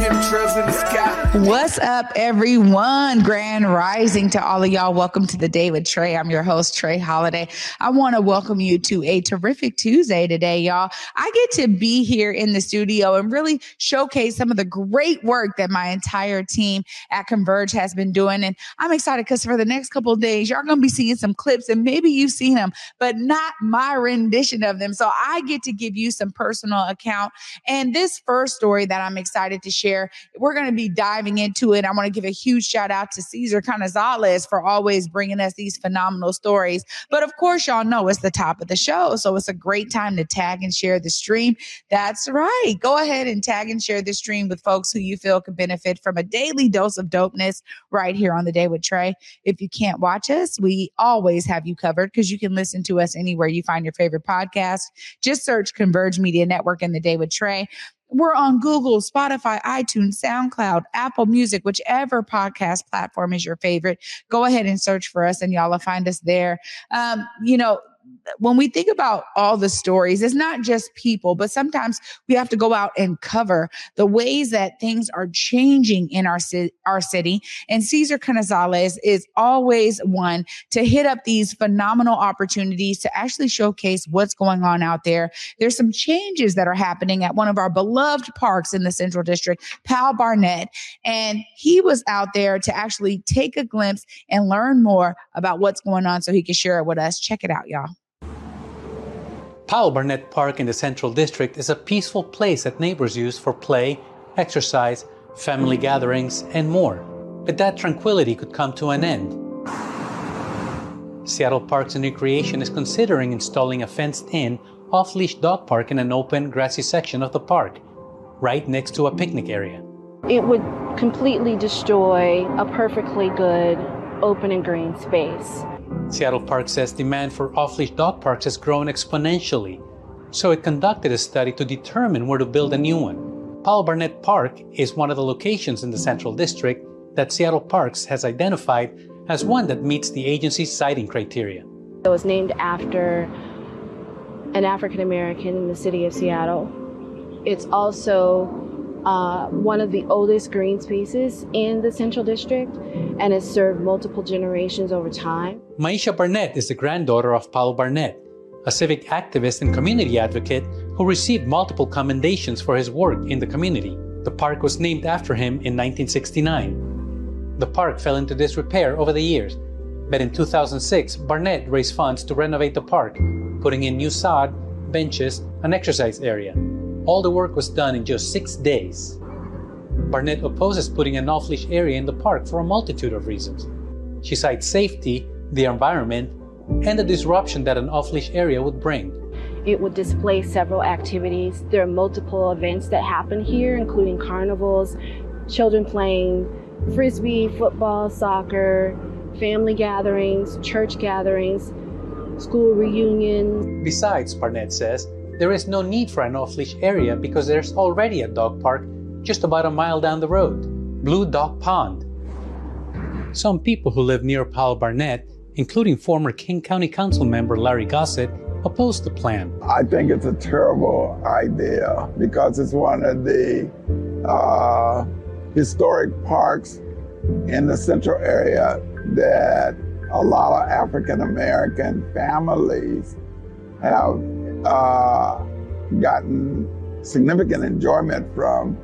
What's up, everyone? Grand rising to all of y'all. Welcome to the day with Trae. I'm your host, Trae Holiday. I want to welcome you to a terrific Tuesday today, y'all. I get to be here in the studio and really showcase some of the great work that my entire team at Converge has been doing. And I'm excited because for the next couple days, y'all going to be seeing some clips and maybe you've seen them, but not my rendition of them. So I get to give you some personal account. And this first story that I'm excited to share, we're going to be diving into it. I want to give a huge shout out to Cesar Canizales for always bringing us these phenomenal stories. But of course, y'all know it's the top of the show. So it's a great time to tag and share the stream. That's right. Go ahead and tag and share the stream with folks who you feel could benefit from a daily dose of dopeness right here on the day with Trae. If you can't watch us, we always have you covered because you can listen to us anywhere you find your favorite podcast. Just search Converge Media Network and the day with Trae. We're on Google, Spotify, iTunes, SoundCloud, Apple Music, whichever podcast platform is your favorite. Go ahead and search for us and y'all will find us there. Um, you know, when we think about all the stories, it's not just people, but sometimes we have to go out and cover the ways that things are changing in our, our city. And Cesar Canizales is always one to hit up these phenomenal opportunities to actually showcase what's going on out there. There's some changes that are happening at one of our beloved parks in the Central District, Powell Barnett. And he was out there to actually take a glimpse and learn more about what's going on so he could share it with us. Check it out, y'all. Powell Barnett Park in the Central District is a peaceful place that neighbors use for play, exercise, family gatherings, and more. But that tranquility could come to an end. Seattle Parks and Recreation is considering installing a fenced in, off leash dog park in an open, grassy section of the park, right next to a picnic area. It would completely destroy a perfectly good open and green space. Seattle Park says demand for off leash dog parks has grown exponentially, so it conducted a study to determine where to build a new one. Powell Barnett Park is one of the locations in the Central District that Seattle Parks has identified as one that meets the agency's siting criteria. It was named after an African American in the city of Seattle. It's also uh, one of the oldest green spaces in the Central District and has served multiple generations over time. Maisha Barnett is the granddaughter of Powell Barnett, a civic activist and community advocate who received multiple commendations for his work in the community. The park was named after him in 1969. The park fell into disrepair over the years, but in 2006, Barnett raised funds to renovate the park, putting in new sod, benches, an exercise area. All the work was done in just six days. Barnett opposes putting an off leash area in the park for a multitude of reasons. She cites safety, the environment, and the disruption that an off leash area would bring. It would display several activities. There are multiple events that happen here, including carnivals, children playing frisbee, football, soccer, family gatherings, church gatherings, school reunions. Besides, Barnett says, there is no need for an off leash area because there's already a dog park just about a mile down the road Blue Dog Pond. Some people who live near Powell Barnett, including former King County Council member Larry Gossett, opposed the plan. I think it's a terrible idea because it's one of the uh, historic parks in the central area that a lot of African American families have uh, gotten significant enjoyment from.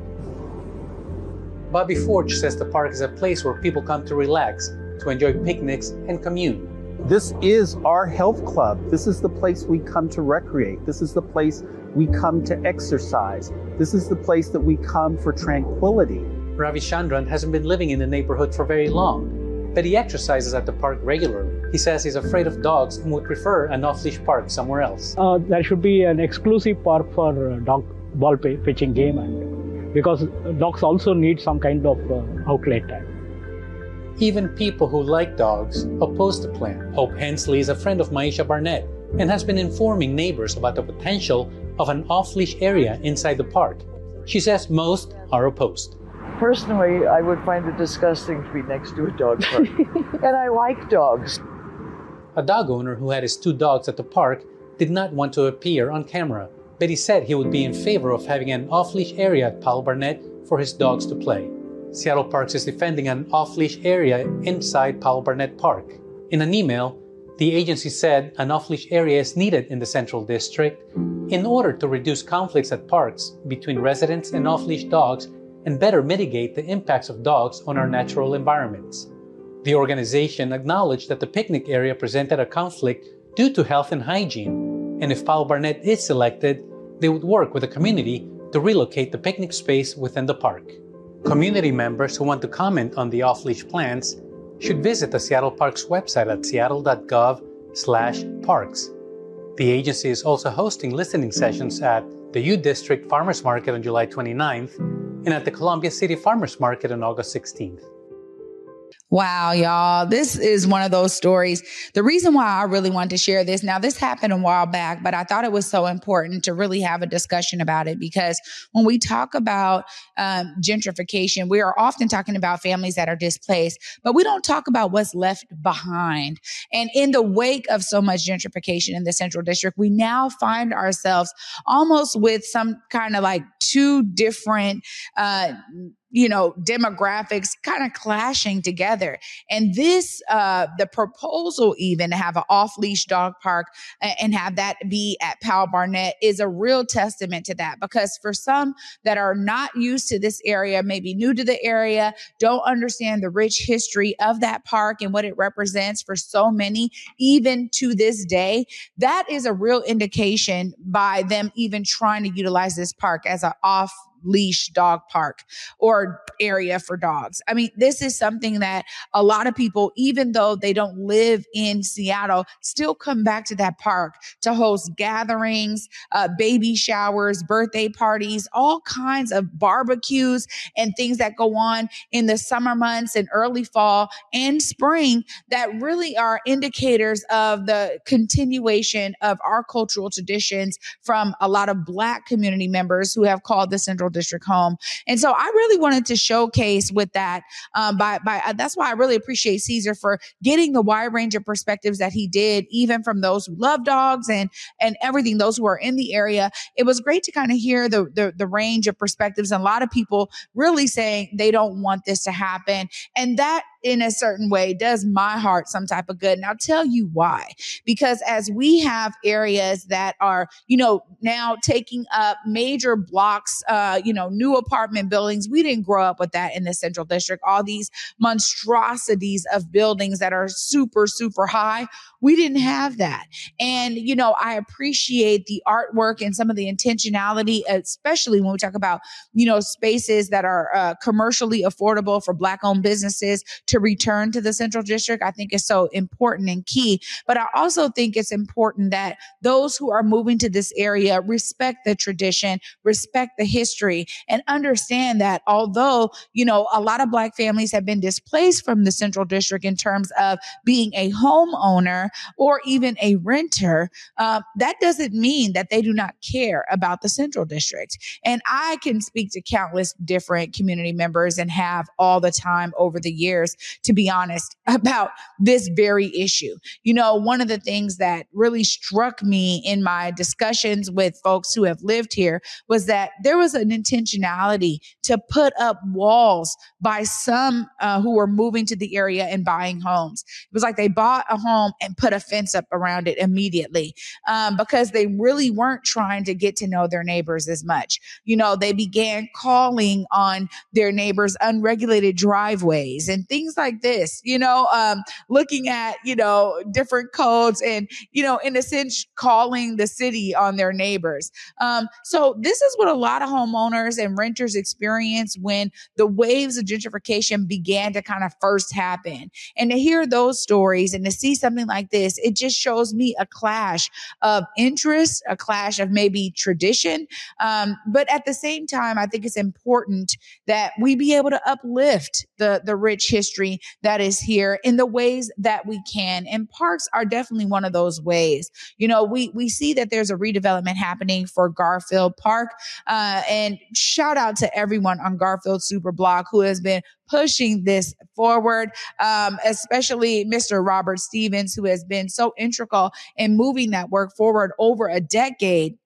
Bobby Forge says the park is a place where people come to relax, to enjoy picnics, and commune. This is our health club. This is the place we come to recreate. This is the place we come to exercise. This is the place that we come for tranquility. Ravi Chandran hasn't been living in the neighborhood for very long, but he exercises at the park regularly. He says he's afraid of dogs and would prefer an off leash park somewhere else. Uh, there should be an exclusive park for uh, dog ball pay, pitching game and because dogs also need some kind of uh, outlet time. Even people who like dogs oppose the plan. Hope Hensley is a friend of Maisha Barnett and has been informing neighbors about the potential of an off leash area inside the park. She says most are opposed. Personally, I would find it disgusting to be next to a dog park. and I like dogs. A dog owner who had his two dogs at the park did not want to appear on camera, but he said he would be in favor of having an off leash area at Powell Barnett for his dogs to play. Seattle Parks is defending an off leash area inside Powell Barnett Park. In an email, the agency said an off leash area is needed in the Central District in order to reduce conflicts at parks between residents and off leash dogs and better mitigate the impacts of dogs on our natural environments. The organization acknowledged that the picnic area presented a conflict due to health and hygiene, and if Powell Barnett is selected, they would work with the community to relocate the picnic space within the park. Community members who want to comment on the off-leash plans should visit the Seattle Parks website at seattle.gov/parks. The agency is also hosting listening sessions at the U District Farmers Market on July 29th and at the Columbia City Farmers Market on August 16th. Wow, y'all. This is one of those stories. The reason why I really wanted to share this, now this happened a while back, but I thought it was so important to really have a discussion about it because when we talk about um, gentrification, we are often talking about families that are displaced, but we don't talk about what's left behind. And in the wake of so much gentrification in the central district, we now find ourselves almost with some kind of like two different, uh, you know, demographics kind of clashing together. And this, uh, the proposal even to have an off leash dog park and have that be at Powell Barnett is a real testament to that because for some that are not used to this area, maybe new to the area, don't understand the rich history of that park and what it represents for so many, even to this day, that is a real indication by them even trying to utilize this park as an off leash dog park or area for dogs. I mean, this is something that a lot of people, even though they don't live in Seattle, still come back to that park to host gatherings, uh, baby showers, birthday parties, all kinds of barbecues and things that go on in the summer months and early fall and spring that really are indicators of the continuation of our cultural traditions from a lot of Black community members who have called the Central District home. And so I really wanted to showcase with that. Um, by by uh, that's why I really appreciate Cesar for getting the wide range of perspectives that he did, even from those who love dogs and and everything, those who are in the area. It was great to kind of hear the, the the range of perspectives and a lot of people really saying they don't want this to happen, and that in a certain way does my heart some type of good. And I'll tell you why. Because as we have areas that are, you know, now taking up major blocks, uh, you know, new apartment buildings, we didn't grow up with that in the central district. All these monstrosities of buildings that are super, super high. We didn't have that. And, you know, I appreciate the artwork and some of the intentionality, especially when we talk about, you know, spaces that are uh, commercially affordable for Black owned businesses to return to the central district. I think is so important and key. But I also think it's important that those who are moving to this area respect the tradition, respect the history, and understand that although, you know, a lot of Black families have been displaced from the central district in terms of being a homeowner, or even a renter, uh, that doesn't mean that they do not care about the central district. And I can speak to countless different community members and have all the time over the years, to be honest, about this very issue. You know, one of the things that really struck me in my discussions with folks who have lived here was that there was an intentionality to put up walls by some uh, who were moving to the area and buying homes. It was like they bought a home and put a fence up around it immediately um, because they really weren't trying to get to know their neighbors as much. You know, they began calling on their neighbors' unregulated driveways and things like this, you know, um, looking at, you know, different codes and, you know, in a sense, calling the city on their neighbors. Um, so this is what a lot of homeowners and renters experience when the waves of gentrification began to kind of first happen. And to hear those stories and to see something like this, it just shows me a clash of interest, a clash of maybe tradition. Um, but at the same time, I think it's important that we be able to uplift the, the rich history history that is here in the ways that we can. And parks are definitely one of those ways. You know, we, we see that there's a redevelopment happening for Garfield Park. Uh, and shout out to everyone on Garfield Super Block who has been pushing this forward, um, especially Mr. Robert Stevens, who has been so integral in moving that work forward over a decade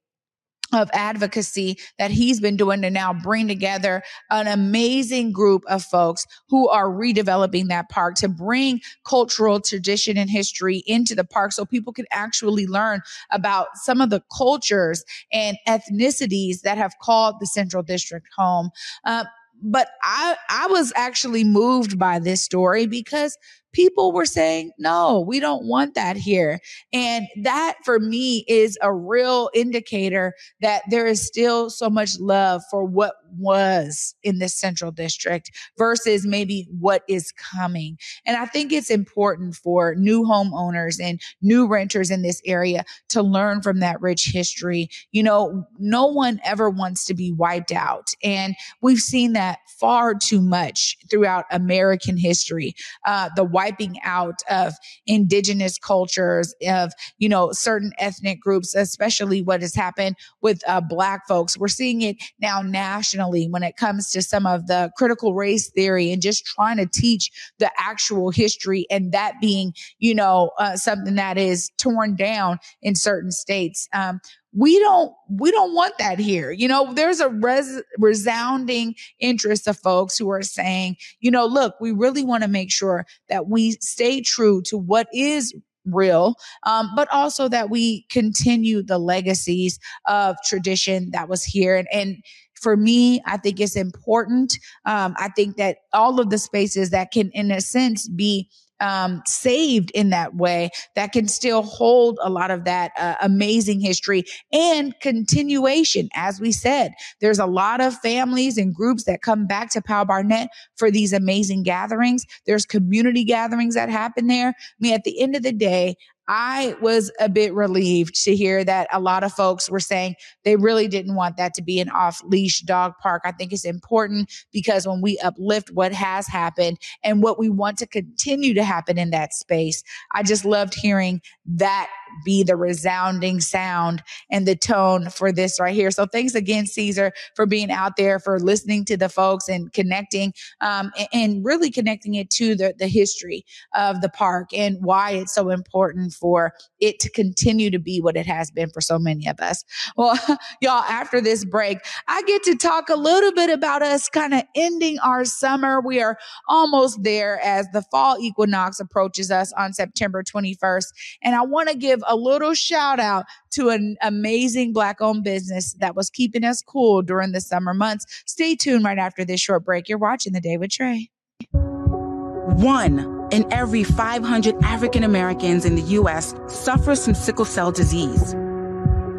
of advocacy that he's been doing to now bring together an amazing group of folks who are redeveloping that park to bring cultural tradition and history into the park so people can actually learn about some of the cultures and ethnicities that have called the central district home. Uh, but I I was actually moved by this story because people were saying, no, we don't want that here. And that for me is a real indicator that there is still so much love for what was in the central district versus maybe what is coming. And I think it's important for new homeowners and new renters in this area to learn from that rich history. You know, no one ever wants to be wiped out. And we've seen that far too much throughout American history. Uh, the wiping out of indigenous cultures, of, you know, certain ethnic groups, especially what has happened with uh, Black folks. We're seeing it now nationally when it comes to some of the critical race theory and just trying to teach the actual history and that being, you know, uh, something that is torn down in certain states. Um, we don't we don't want that here you know there's a res- resounding interest of folks who are saying you know look we really want to make sure that we stay true to what is real, um, but also that we continue the legacies of tradition that was here. And, and for me, I think it's important. Um, I think that all of the spaces that can, in a sense, be um, saved in that way that can still hold a lot of that uh, amazing history and continuation. As we said, there's a lot of families and groups that come back to Powell Barnett for these amazing gatherings. There's community gatherings that happen there. I mean, at the end of the day, I was a bit relieved to hear that a lot of folks were saying they really didn't want that to be an off leash dog park. I think it's important because when we uplift what has happened and what we want to continue to happen in that space, I just loved hearing that be the resounding sound and the tone for this right here. So thanks again, Cesar, for being out there, for listening to the folks and connecting, um, and, and, really connecting it to the, the history of the park and why it's so important for it to continue to be what it has been for so many of us. Well, y'all, after this break, I get to talk a little bit about us kind of ending our summer. We are almost there as the fall equinox approaches us on September 21st. And I want to give give a little shout out to an amazing Black owned business that was keeping us cool during the summer months. Stay tuned right after this short break. You're watching The Day with Trae. One in every 500 African Americans in the U.S. suffers from sickle cell disease.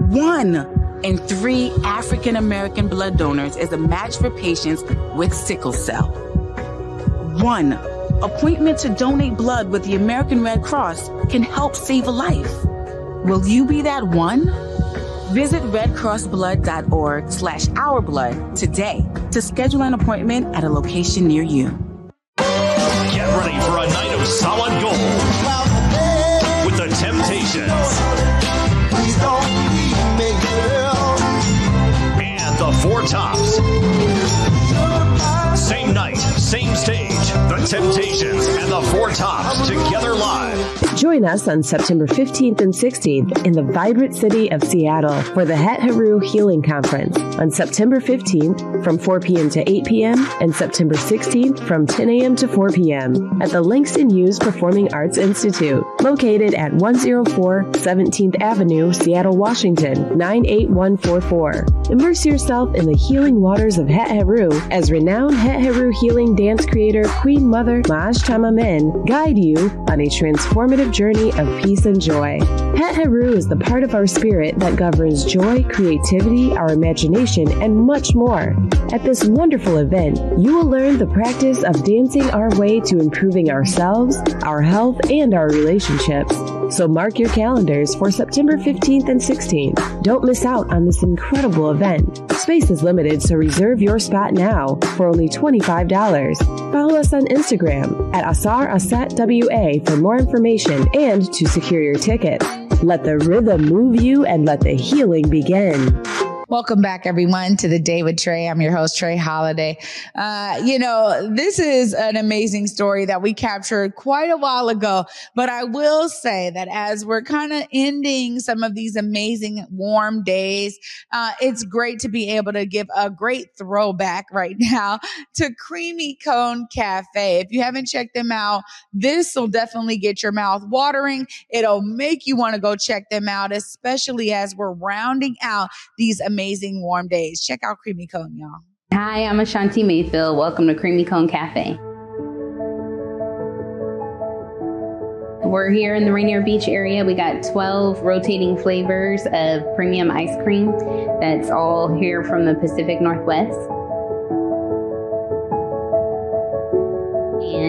One in three African American blood donors is a match for patients with sickle cell. One appointment to donate blood with the American Red Cross can help save a life. Will you be that one? Visit redcrossblood.org slash ourblood today to schedule an appointment at a location near you. Get ready for a night of solid gold with the Temptations. And the Four Tops. Same night, same stage. The Temptations and the Four Tops together live. Join us on September 15th and 16th in the vibrant city of Seattle for the Het Heru Healing Conference on September 15th from 4 p.m. to 8 p.m. and September 16th from 10 a.m. to 4 p.m. at the Langston Hughes Performing Arts Institute, located at 104 17th Avenue, Seattle, Washington 98144. Immerse yourself in the healing waters of Het Heru as renowned Het Heru healing dance creator Queen Mother Maj Tamamin guide you on a transformative journey of peace and joy. Het Heru is the part of our spirit that governs joy, creativity, our imagination, and much more. At this wonderful event, you will learn the practice of dancing our way to improving ourselves, our health, and our relationships. So mark your calendars for September 15th and 16th. Don't miss out on this incredible event. Space is limited, so reserve your spot now for only $25. Follow us us on Instagram at Asar Asat WA for more information and to secure your ticket. Let the rhythm move you and let the healing begin. Welcome back, everyone, to the day with Trae. I'm your host, Trae Holiday. Uh, you know, this is an amazing story that we captured quite a while ago, but I will say that as we're kind of ending some of these amazing warm days, uh, it's great to be able to give a great throwback right now to Creamy Cone Cafe. If you haven't checked them out, this will definitely get your mouth watering. It'll make you want to go check them out, especially as we're rounding out these amazing amazing warm days. Check out Creamy Cone, y'all. Hi, I'm Ashanti Mayfield. Welcome to Creamy Cone Cafe. We're here in the Rainier Beach area. We got 12 rotating flavors of premium ice cream that's all here from the Pacific Northwest.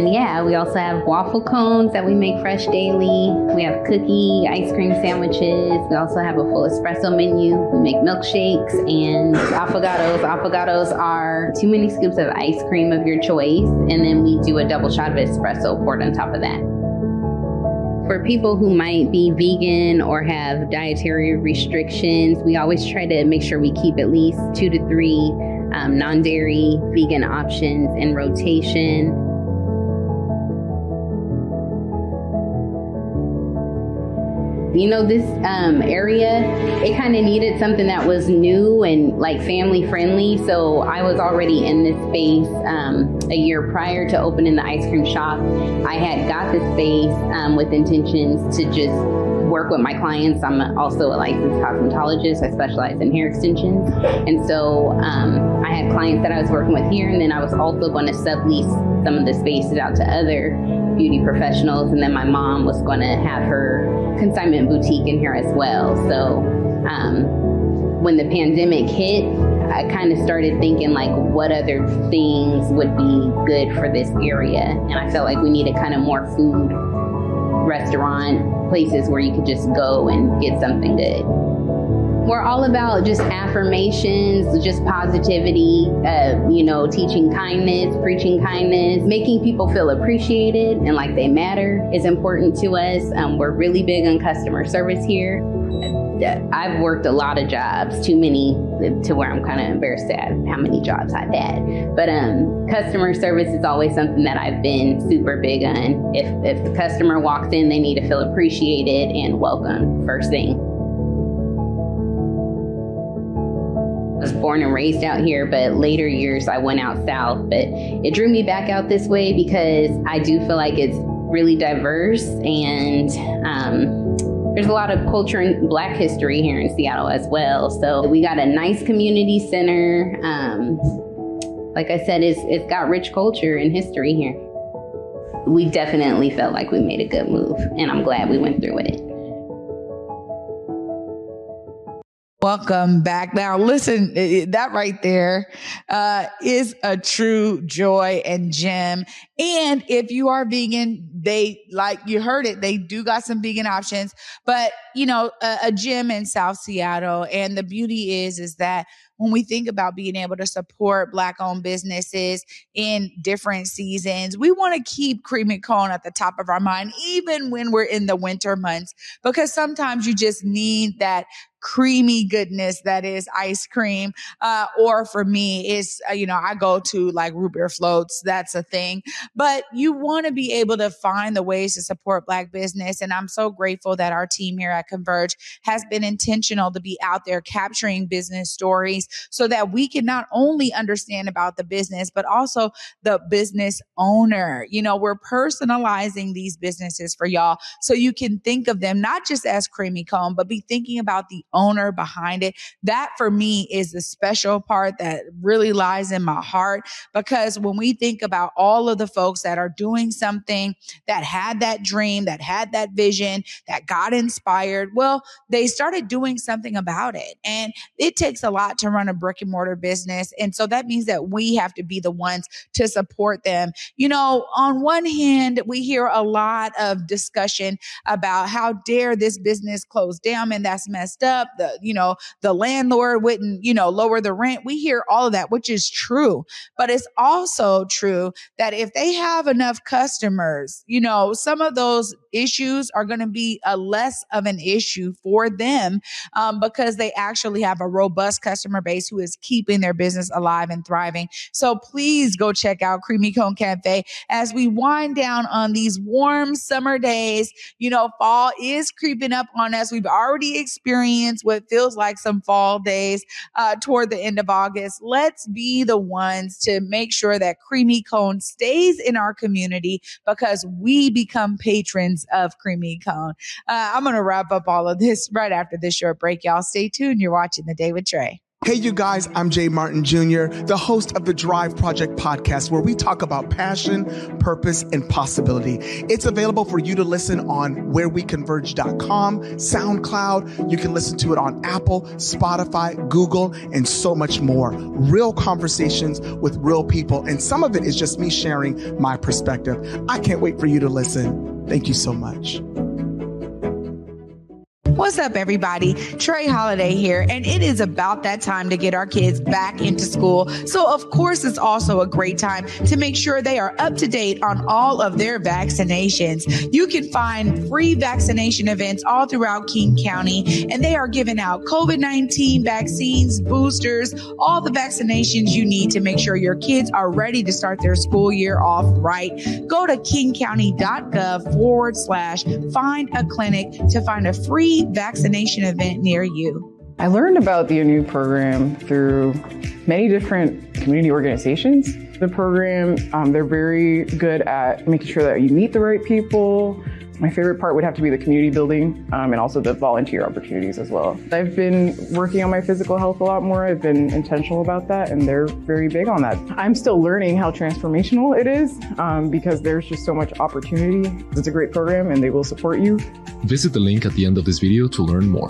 And yeah, we also have waffle cones that we make fresh daily. We have cookie ice cream sandwiches. We also have a full espresso menu. We make milkshakes and affogatos. Affogatos are too many scoops of ice cream of your choice, and then we do a double shot of espresso poured on top of that. For people who might be vegan or have dietary restrictions, we always try to make sure we keep at least two to three um, non dairy vegan options in rotation. You know this um, area it kind of needed something that was new and like family friendly so i was already in this space um, a year prior to opening the ice cream shop. I had got the space um, with intentions to just work with my clients. I'm also a licensed cosmetologist. I specialize in hair extensions. And so um, i had clients that i was working with here and then i was also going to sublease some of the spaces out to other beauty professionals. And then my mom was going to have her consignment boutique in here as well. So um, when the pandemic hit, I kind of started thinking like what other things would be good for this area. And I felt like we needed kind of more food, restaurant, places where you could just go and get something good. We're all about just affirmations, just positivity, uh, you know, teaching kindness, preaching kindness, making people feel appreciated and like they matter is important to us. Um, we're really big on customer service here. I've worked a lot of jobs, too many to where I'm kind of embarrassed at how many jobs I've had. But um, customer service is always something that I've been super big on. If if the customer walks in, they need to feel appreciated and welcome first thing. Was born and raised out here, but later years I went out south. But it drew me back out this way because I do feel like it's really diverse and um, there's a lot of culture and black history here in Seattle as well. So we got a nice community center. Um, like I said, it's, it's got rich culture and history here. We definitely felt like we made a good move, and I'm glad we went through with it. Welcome back. Now, listen, that right there uh, is a true joy and gem. And if you are vegan, they like you heard it, they do got some vegan options. But you know, a, a gym in South Seattle, and the beauty is, is that when we think about being able to support black owned businesses in different seasons, we want to keep creamy cone at the top of our mind, even when we're in the winter months, because sometimes you just need that creamy goodness that is ice cream. Uh, or for me, is uh, you know, I go to like root beer floats. That's a thing. But you want to be able to find the ways to support Black business. And I'm so grateful that our team here at Converge has been intentional to be out there capturing business stories so that we can not only understand about the business, but also the business owner. You know, we're personalizing these businesses for y'all so you can think of them not just as creamy cone, but be thinking about the owner behind it. That for me is the special part that really lies in my heart because when we think about all of the folks that are doing something that had that dream, that had that vision, that got inspired, well, they started doing something about it. And it takes a lot to run a brick and mortar business. And so that means that we have to be the ones to support them. You know, on one hand, we hear a lot of discussion about how dare this business close down and that's messed up. The, you know, the landlord wouldn't, you know, lower the rent. We hear all of that, which is true. But it's also true that if they have enough customers, you know, some of those issues are going to be a less of an issue for them um, because they actually have a robust customer base who is keeping their business alive and thriving. So please go check out Creamy Cone Cafe as we wind down on these warm summer days. You know, fall is creeping up on us. We've already experienced what feels like some fall days uh, toward the end of August. Let's be the ones to make sure that Creamy Cone stays in our community because we become patrons of Creamy Cone. Uh, I'm going to wrap up all of this right after this short break. Y'all stay tuned. You're watching The Day with Trae. Hey, you guys, I'm Jay Martin Jr., the host of the Drive Project podcast, where we talk about passion, purpose, and possibility. It's available for you to listen on whereweconverge.com, SoundCloud. You can listen to it on Apple, Spotify, Google, and so much more. Real conversations with real people. And some of it is just me sharing my perspective. I can't wait for you to listen. Thank you so much. What's up, everybody? Trae Holiday here, and it is about that time to get our kids back into school. So, of course, it's also a great time to make sure they are up to date on all of their vaccinations. You can find free vaccination events all throughout King County, and they are giving out COVID 19 vaccines, boosters, all the vaccinations you need to make sure your kids are ready to start their school year off right. Go to kingcounty.gov forward slash find a clinic to find a free vaccination event near you. I learned about the ANU program through many different community organizations. The program, um, they're very good at making sure that you meet the right people. My favorite part would have to be the community building um, and also the volunteer opportunities as well. I've been working on my physical health a lot more. I've been intentional about that, and they're very big on that. I'm still learning how transformational it is um, because there's just so much opportunity. It's a great program, and they will support you. Visit the link at the end of this video to learn more.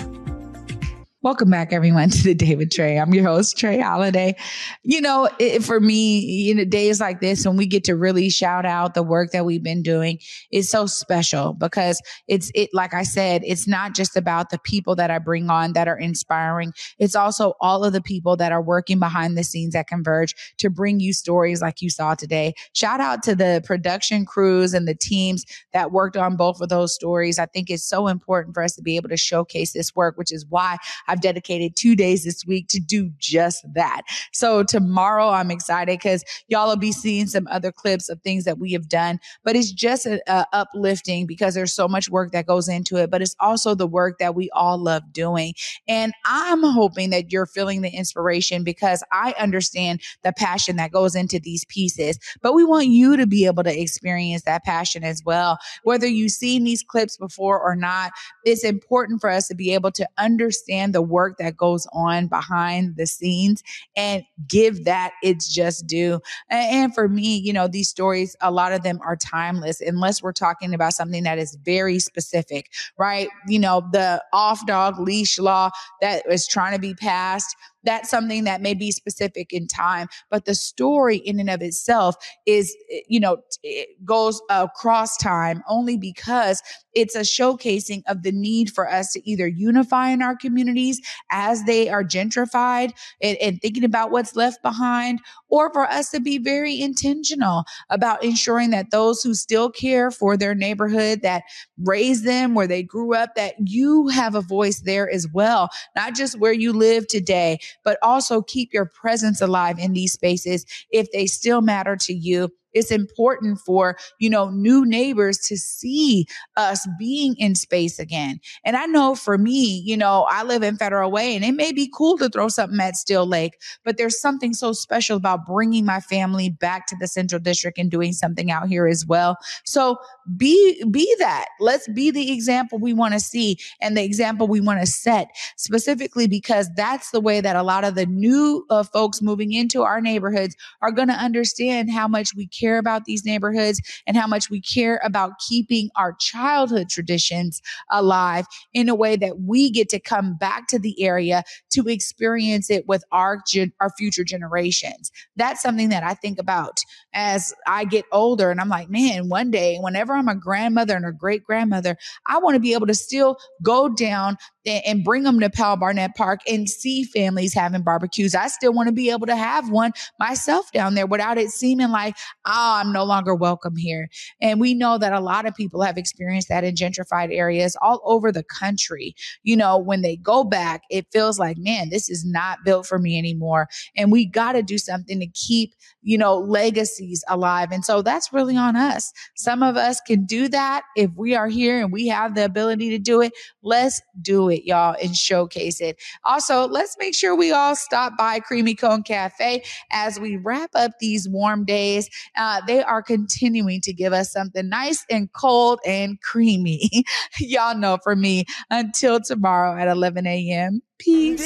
Welcome back, everyone, to the Day with Trae. I'm your host, Trae Holiday. You know, it, for me, you know, days like this, when we get to really shout out the work that we've been doing, is so special because it's it. Like I said, it's not just about the people that I bring on that are inspiring. It's also all of the people that are working behind the scenes at Converge to bring you stories like you saw today. Shout out to the production crews and the teams that worked on both of those stories. I think it's so important for us to be able to showcase this work, which is why I've dedicated two days this week to do just that. So tomorrow I'm excited because y'all will be seeing some other clips of things that we have done, but it's just a, a uplifting because there's so much work that goes into it, but it's also the work that we all love doing. And I'm hoping that you're feeling the inspiration because I understand the passion that goes into these pieces, but we want you to be able to experience that passion as well. Whether you've seen these clips before or not, it's important for us to be able to understand the the work that goes on behind the scenes and give that its just due. And for me, you know, these stories, a lot of them are timeless unless we're talking about something that is very specific, right? You know, the off dog leash law that is trying to be passed that's something that may be specific in time but the story in and of itself is eh, you know it eh, goes across time only because it's a showcasing of the need for us to either unify in our communities as they are gentrified and, and thinking about what's left behind or for us to be very intentional about ensuring that those who still care for their neighborhood that raised them where they grew up that you have a voice there as well not just where you live today but also keep your presence alive in these spaces if they still matter to you it's important for, you know, new neighbors to see us being in space again. And I know for me, you know, I live in Federal Way and it may be cool to throw something at Steel Lake, but there's something so special about bringing my family back to the Central District and doing something out here as well. So be, be that. Let's be the example we want to see and the example we want to set specifically because that's the way that a lot of the new uh, folks moving into our neighborhoods are going to understand how much we care care about these neighborhoods and how much we care about keeping our childhood traditions alive in a way that we get to come back to the area to experience it with our gen- our future generations. That's something that I think about as I get older and I'm like, man, one day whenever I'm a grandmother and a great grandmother, I want to be able to still go down and bring them to Powell Barnett Park and see families having barbecues. I still want to be able to have one myself down there without it seeming like, oh, I'm no longer welcome here. And we know that a lot of people have experienced that in gentrified areas all over the country. You know, when they go back, it feels like, man, this is not built for me anymore. And we got to do something to keep, you know, legacies alive. And so that's really on us. Some of us can do that if we are here and we have the ability to do it. Let's do it, y'all, and showcase it. Also, let's make sure we all stop by Creamy Cone Cafe as we wrap up these warm days. Uh, they are continuing to give us something nice and cold and creamy. y'all know for me, until tomorrow at 11 a.m. Peace.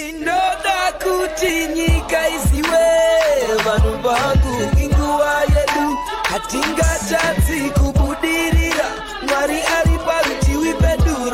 kuti nyika